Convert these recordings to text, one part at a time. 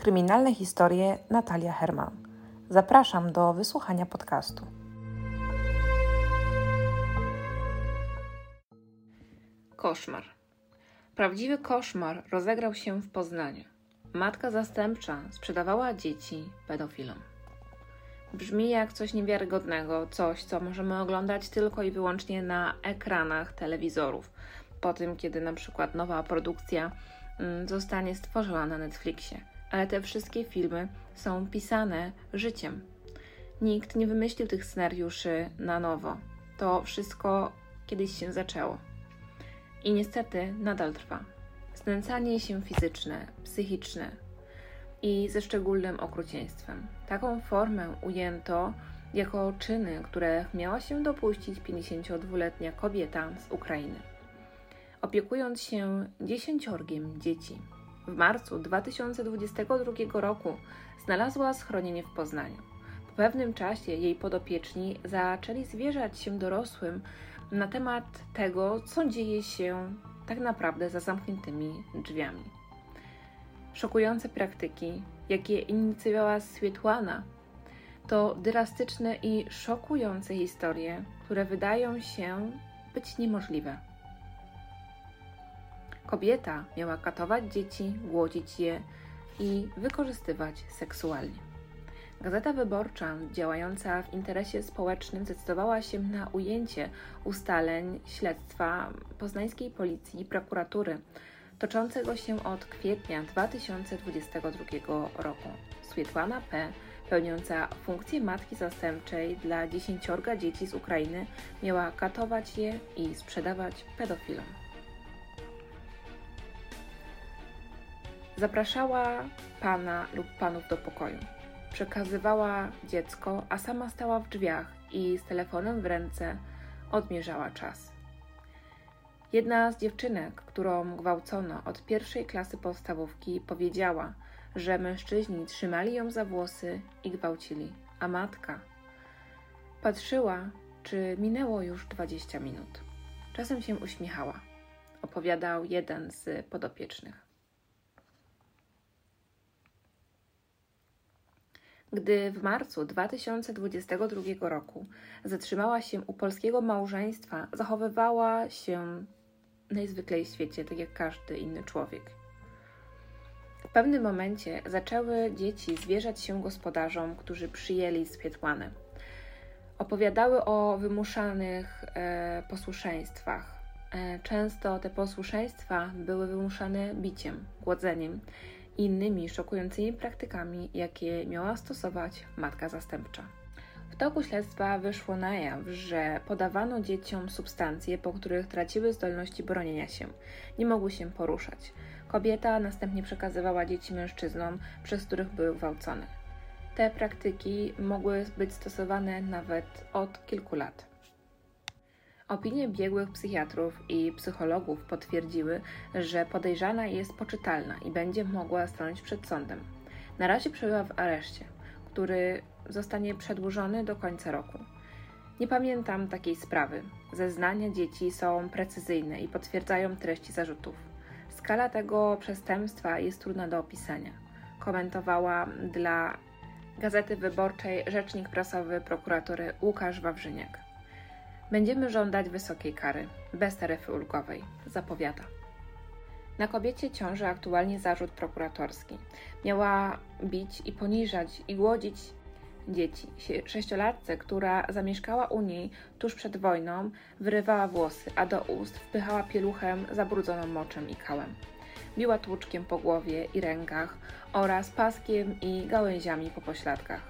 kryminalne historie Natalia Herman. Zapraszam do wysłuchania podcastu. Koszmar. Prawdziwy koszmar rozegrał się w Poznaniu. Matka zastępcza sprzedawała dzieci pedofilom. Brzmi jak coś niewiarygodnego, coś, co możemy oglądać tylko i wyłącznie na ekranach telewizorów. Po tym, kiedy na przykład nowa produkcja mm, zostanie stworzona na Netflixie. Ale te wszystkie filmy są pisane życiem. Nikt nie wymyślił tych scenariuszy na nowo. To wszystko kiedyś się zaczęło. I niestety nadal trwa. Znęcanie się fizyczne, psychiczne, i ze szczególnym okrucieństwem. Taką formę ujęto jako czyny, które miała się dopuścić 52-letnia kobieta z Ukrainy. Opiekując się dziesięciorgiem dzieci, w marcu 2022 roku znalazła schronienie w Poznaniu. Po pewnym czasie jej podopieczni zaczęli zwierzać się dorosłym na temat tego, co dzieje się tak naprawdę za zamkniętymi drzwiami. Szokujące praktyki, jakie inicjowała Swietłana, to drastyczne i szokujące historie, które wydają się być niemożliwe. Kobieta miała katować dzieci, głodzić je i wykorzystywać seksualnie. Gazeta Wyborcza, działająca w interesie społecznym, zdecydowała się na ujęcie ustaleń śledztwa poznańskiej policji i prokuratury toczącego się od kwietnia 2022 roku. Swietłana P., pełniąca funkcję matki zastępczej dla dziesięciorga dzieci z Ukrainy, miała katować je i sprzedawać pedofilom. Zapraszała pana lub panów do pokoju. Przekazywała dziecko, a sama stała w drzwiach i z telefonem w ręce odmierzała czas. Jedna z dziewczynek, którą gwałcono od pierwszej klasy podstawówki, powiedziała, że mężczyźni trzymali ją za włosy i gwałcili, a matka patrzyła, czy minęło już 20 minut. Czasem się uśmiechała, opowiadał jeden z podopiecznych. Gdy w marcu 2022 roku zatrzymała się u polskiego małżeństwa, zachowywała się najzwyklej w świecie, tak jak każdy inny człowiek. W pewnym momencie zaczęły dzieci zwierzać się gospodarzom, którzy przyjęli Swietłanę. Opowiadały o wymuszanych e, posłuszeństwach. E, często te posłuszeństwa były wymuszane biciem, głodzeniem innymi szokującymi praktykami, jakie miała stosować matka zastępcza toku śledztwa wyszło na jaw, że podawano dzieciom substancje, po których traciły zdolności bronienia się, nie mogły się poruszać. Kobieta następnie przekazywała dzieci mężczyznom, przez których były gwałcone. Te praktyki mogły być stosowane nawet od kilku lat. Opinie biegłych psychiatrów i psychologów potwierdziły, że podejrzana jest poczytalna i będzie mogła stanąć przed sądem. Na razie przebywa w areszcie, który zostanie przedłużony do końca roku. Nie pamiętam takiej sprawy. Zeznania dzieci są precyzyjne i potwierdzają treści zarzutów. Skala tego przestępstwa jest trudna do opisania. Komentowała dla Gazety Wyborczej rzecznik prasowy prokuratury Łukasz Wawrzyniak. Będziemy żądać wysokiej kary, bez taryfy ulgowej, zapowiada. Na kobiecie ciąży aktualnie zarzut prokuratorski. Miała bić i poniżać i głodzić dzieci. Sześciolatce, która zamieszkała u niej tuż przed wojną, wyrywała włosy, a do ust wpychała pieluchem zabrudzoną moczem i kałem. Biła tłuczkiem po głowie i rękach oraz paskiem i gałęziami po pośladkach.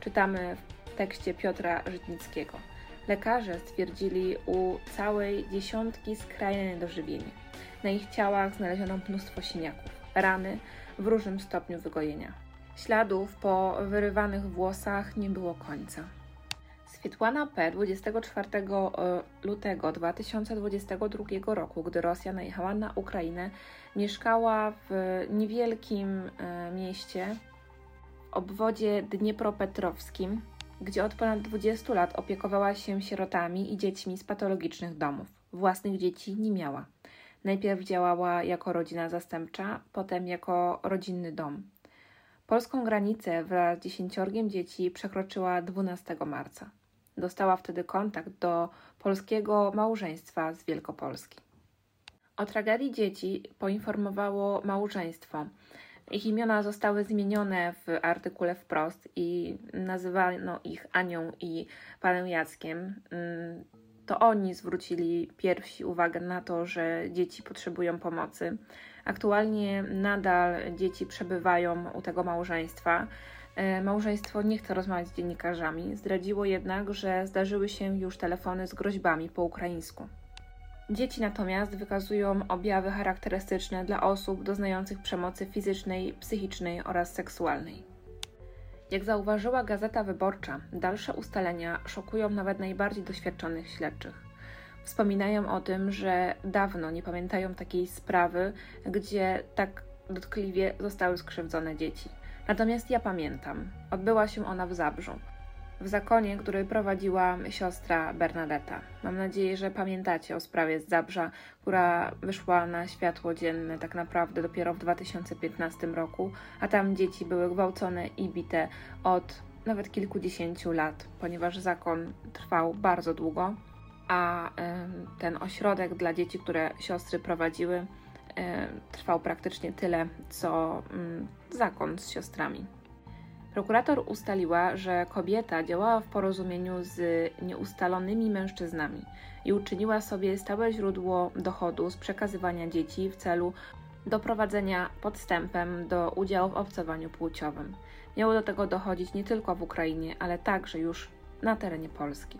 Czytamy w tekście Piotra Żytnickiego. Lekarze stwierdzili u całej dziesiątki skrajne niedożywienie. Na ich ciałach znaleziono mnóstwo siniaków, rany w różnym stopniu wygojenia. Śladów po wyrywanych włosach nie było końca. Swietłana P. 24 e, lutego 2022 roku, gdy Rosja najechała na Ukrainę, mieszkała w niewielkim e, mieście w obwodzie dniepropetrowskim, gdzie od ponad 20 lat opiekowała się sierotami i dziećmi z patologicznych domów. Własnych dzieci nie miała. Najpierw działała jako rodzina zastępcza, potem jako rodzinny dom. Polską granicę wraz z dziesięciorgiem dzieci przekroczyła 12 marca. Dostała wtedy kontakt do polskiego małżeństwa z Wielkopolski. O tragedii dzieci poinformowało małżeństwo. Ich imiona zostały zmienione w artykule wprost i nazywano ich Anią i panem Jackiem. Mm, to oni zwrócili pierwsi uwagę na to, że dzieci potrzebują pomocy. Aktualnie nadal dzieci przebywają u tego małżeństwa. E, małżeństwo nie chce rozmawiać z dziennikarzami. Zdradziło jednak, że zdarzyły się już telefony z groźbami po ukraińsku. Dzieci natomiast wykazują objawy charakterystyczne dla osób doznających przemocy fizycznej, psychicznej oraz seksualnej. Jak zauważyła Gazeta Wyborcza, dalsze ustalenia szokują nawet najbardziej doświadczonych śledczych. Wspominają o tym, że dawno nie pamiętają takiej sprawy, gdzie tak dotkliwie zostały skrzywdzone dzieci. Natomiast ja pamiętam. Odbyła się ona w Zabrzu w zakonie, który prowadziła siostra Bernadetta. Mam nadzieję, że pamiętacie o sprawie z Zabrza, która wyszła na światło dzienne tak naprawdę dopiero w 2015 roku, a tam dzieci były gwałcone i bite od nawet kilkudziesięciu lat, ponieważ zakon trwał bardzo długo, a ten ośrodek dla dzieci, które siostry prowadziły, trwał praktycznie tyle, co mm, zakon z siostrami. Prokurator ustaliła, że kobieta działała w porozumieniu z nieustalonymi mężczyznami i uczyniła sobie stałe źródło dochodu z przekazywania dzieci w celu doprowadzenia podstępem do udziału w obcowaniu płciowym. Miało do tego dochodzić nie tylko w Ukrainie, ale także już na terenie Polski.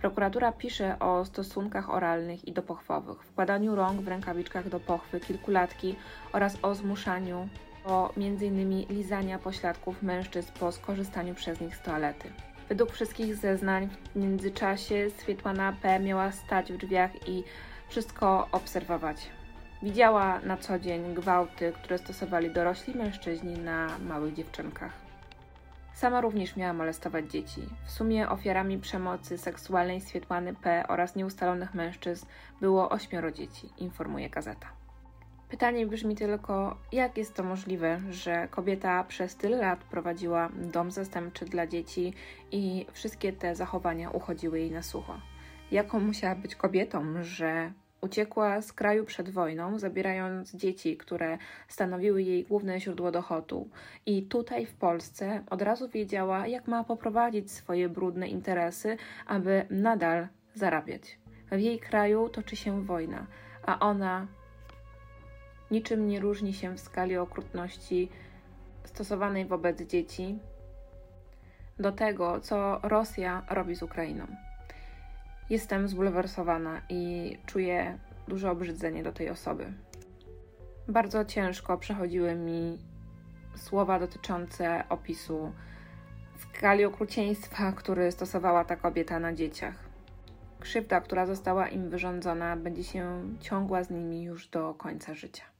Prokuratura pisze o stosunkach oralnych i dopochwowych, wkładaniu rąk w rękawiczkach do pochwy kilkulatki oraz o zmuszaniu o m.in. lizania pośladków mężczyzn po skorzystaniu przez nich z toalety. Według wszystkich zeznań w międzyczasie Swietłana P. miała stać w drzwiach i wszystko obserwować. Widziała na co dzień gwałty, które stosowali dorośli mężczyźni na małych dziewczynkach. Sama również miała molestować dzieci. W sumie ofiarami przemocy seksualnej Swietłany P. oraz nieustalonych mężczyzn było ośmioro dzieci, informuje gazeta. Pytanie brzmi tylko, jak jest to możliwe, że kobieta przez tyle lat prowadziła dom zastępczy dla dzieci i wszystkie te zachowania uchodziły jej na sucho? Jaką musiała być kobietą, że uciekła z kraju przed wojną, zabierając dzieci, które stanowiły jej główne źródło dochodu, i tutaj w Polsce od razu wiedziała, jak ma poprowadzić swoje brudne interesy, aby nadal zarabiać. W jej kraju toczy się wojna, a ona niczym nie różni się w skali okrutności stosowanej wobec dzieci do tego, co Rosja robi z Ukrainą. Jestem zbulwersowana i czuję duże obrzydzenie do tej osoby. Bardzo ciężko przechodziły mi słowa dotyczące opisu skali okrucieństwa, który stosowała ta kobieta na dzieciach. Krzywda, która została im wyrządzona, będzie się ciągła z nimi już do końca życia.